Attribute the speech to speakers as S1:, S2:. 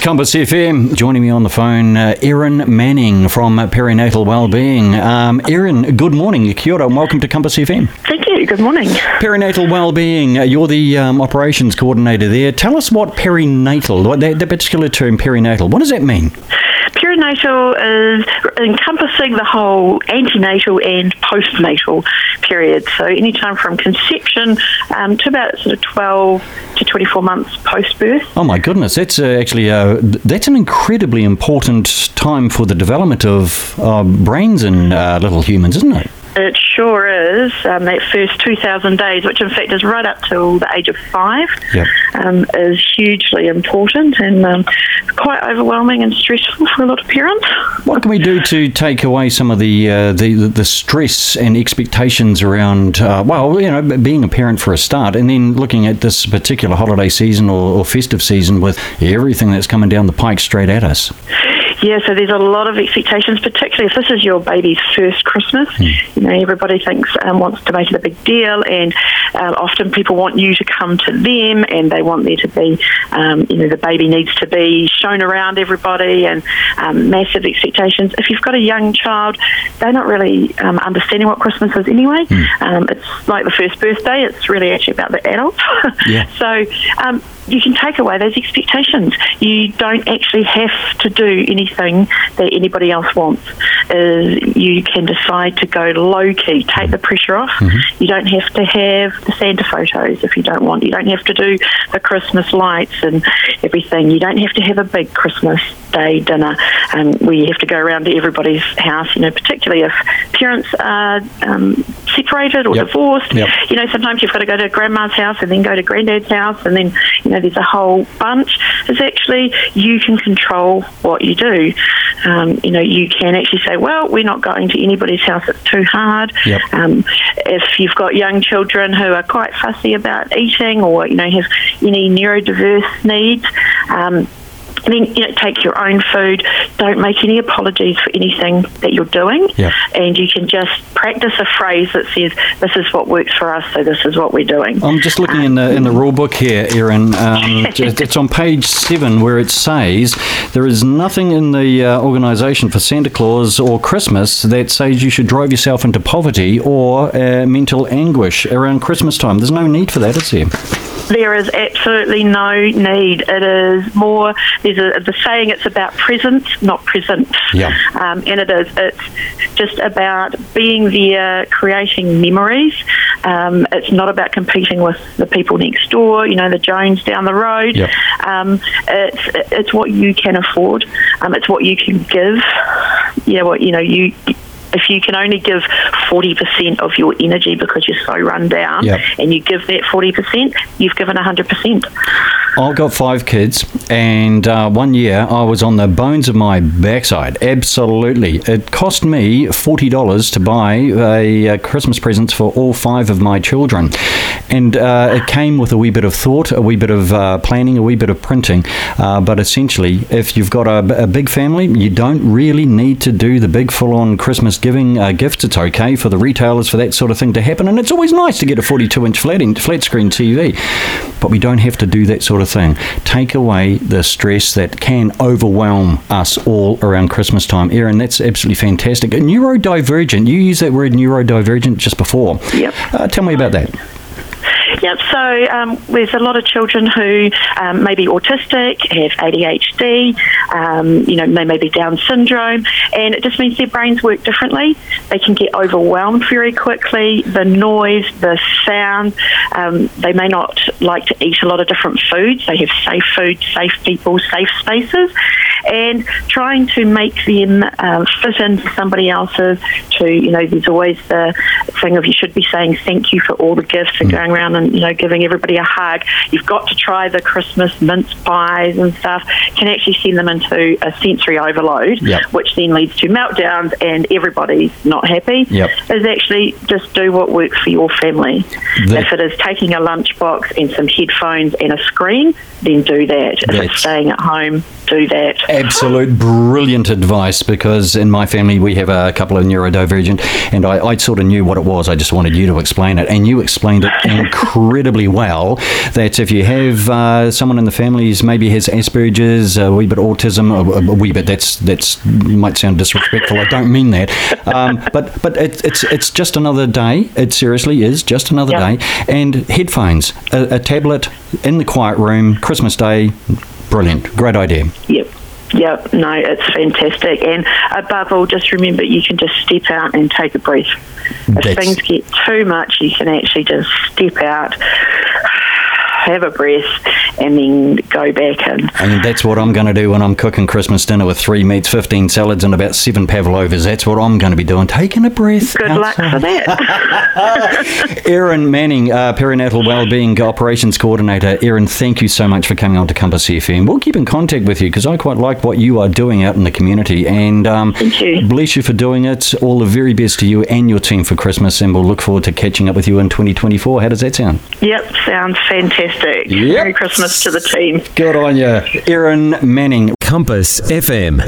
S1: Compass FM, joining me on the phone, uh, Erin Manning from Perinatal Wellbeing. Um, Erin, good morning. Kia ora and welcome to Compass FM.
S2: Thank you. Good morning.
S1: Perinatal Wellbeing, uh, you're the um, operations coordinator there. Tell us what perinatal, what the, the particular term perinatal, what does that mean?
S2: Perinatal is encompassing the whole antenatal and postnatal period. So anytime from conception um, to about sort of 12 to 24 months post birth.
S1: Oh my goodness, that's uh, actually uh, that's an incredibly important time for the development of uh, brains in uh, little humans, isn't it?
S2: It sure is. Um, that first 2,000 days, which in fact is right up till the age of five,
S1: Yep.
S2: um, is hugely important and um, quite overwhelming and stressful for a lot of parents.
S1: What can we do to take away some of the uh, the, the stress and expectations around, uh, well, you know, being a parent for a start, and then looking at this particular holiday season or, or festive season with everything that's coming down the pike straight at us?
S2: Yeah, so there's a lot of expectations, particularly if this is your baby's first Christmas. You know, everybody thinks um, wants to make it a big deal, and um, often people want you to come to them, and they want there to be, um, you know, the baby needs to be shown around everybody, and um, massive expectations. If you've got a young child, they're not really um, understanding what Christmas is anyway. Um, it's like the first birthday; it's really actually about the adults.
S1: Yeah.
S2: So um, you can take away those expectations. You don't actually have to do anything that anybody else wants. Uh, you can decide to go low key, take the pressure off. You don't have to have the Santa photos if you don't want. You don't have to do the Christmas lights and everything. You don't have to have a big Christmas Day dinner um, where you have to go around to everybody's house. You know, particularly if parents are um, separated or
S1: Yep.
S2: divorced.
S1: Yep.
S2: You know, sometimes you've got to go to grandma's house and then go to granddad's house, and then you know there's a whole bunch. It's actually you can control what you do. Um, you know, you can actually say, well, we're not going to anybody's house; it's too hard.
S1: Yep.
S2: Um, if you've got young children who are quite fussy about eating, or you know have any neurodiverse needs. Um, and then you know, take your own food. Don't make any apologies for anything that you're doing,
S1: Yeah.
S2: and you can just practice a phrase that says, "This is what works for us, so this is what we're doing."
S1: I'm just looking in the in the rule book here, Erin. Um, it's on page seven where it says there is nothing in the uh, organisation for Santa Claus or Christmas that says you should drive yourself into poverty or uh, mental anguish around Christmas time. There's no need for that, is there?
S2: There is absolutely no need. It is more. There's a the saying. It's about presence, not present.
S1: Yeah.
S2: Um, and it is. It's just about being there, creating memories. Um, it's not about competing with the people next door. You know, the Jones down the road.
S1: Yep.
S2: Um, it's it's what you can afford. Um, it's what you can give. Yeah. What you know you. If you can only give 40% of your energy because you're so run down
S1: Yep.
S2: and you give that 40%, you've given 100%.
S1: I've got five kids, and uh, one year I was on the bones of my backside. Absolutely. It cost me $40 to buy a, uh Christmas presents for all five of my children. And uh, it came with a wee bit of thought, a wee bit of uh, planning, a wee bit of printing. Uh, but essentially, if you've got a, a big family, you don't really need to do the big full on Christmas giving uh, gifts. It's okay for the retailers for that sort of thing to happen. And it's always nice to get a 42 inch flat, in, flat screen TV. But we don't have to do that sort of thing. Take away the stress that can overwhelm us all around Christmas time. Erin, that's absolutely fantastic. Neurodivergent, you used that word neurodivergent just before.
S2: Yep.
S1: Uh, tell me about that.
S2: Yep. So um, there's a lot of children who um, may be autistic, have ADHD, um, you know, they may be Down syndrome, and it just means their brains work differently. They can get overwhelmed very quickly. The noise, the sound. Um, they may not like to eat a lot of different foods. They have safe food, safe people, safe spaces, and trying to make them um, fit into somebody else's. To you know, there's always the thing of you should be saying thank you for all the gifts and going around and you know giving everybody a hug. You've got to try the Christmas mince pies and stuff. Can actually send them into a sensory overload,
S1: Yep.
S2: which then leads to meltdowns and everybody's not happy.
S1: Yep.
S2: Is actually just do what works for your family.
S1: That-
S2: if it is taking a lunchbox and some headphones and a screen, then do that. If
S1: That's-
S2: it's staying at home, do that.
S1: Absolute brilliant advice because in my family we have a couple of neurodivergent and I, I sort of knew what it was. I just wanted you to explain it. And you explained it incredibly well that if you have uh, someone in the family who's maybe has Asperger's, a wee bit autism, a, a wee bit, that's, that's might sound disrespectful. I don't mean that. Um, but but it, it's, it's just another day. It seriously is just another
S2: Yep.
S1: day. And headphones, a, a tablet in the quiet room, Christmas Day, brilliant. Great idea.
S2: Yep. Yep, no, it's fantastic. And above all, just remember you can just step out and take a breath. If things get too much, you can actually just step out, have a breath, and then go back in.
S1: And that's what I'm going to do when I'm cooking Christmas dinner with three meats, 15 salads, and about seven pavlovas. That's what I'm going to be doing. Taking a breath.
S2: Good luck for that.
S1: Erin Manning, uh, Perinatal Wellbeing Operations Coordinator. Erin, thank you so much for coming on to Compass FM. We'll keep in contact with you because I quite like what you are doing out in the community. And um,
S2: Thank you.
S1: bless you for doing it. All the very best to you and your team for Christmas. And we'll look forward to catching up with you in 2024. How does that sound?
S2: yep, sounds fantastic.
S1: Yep.
S2: Merry Christmas to the team.
S1: Good on you. Erin Manning,
S3: Compass FM.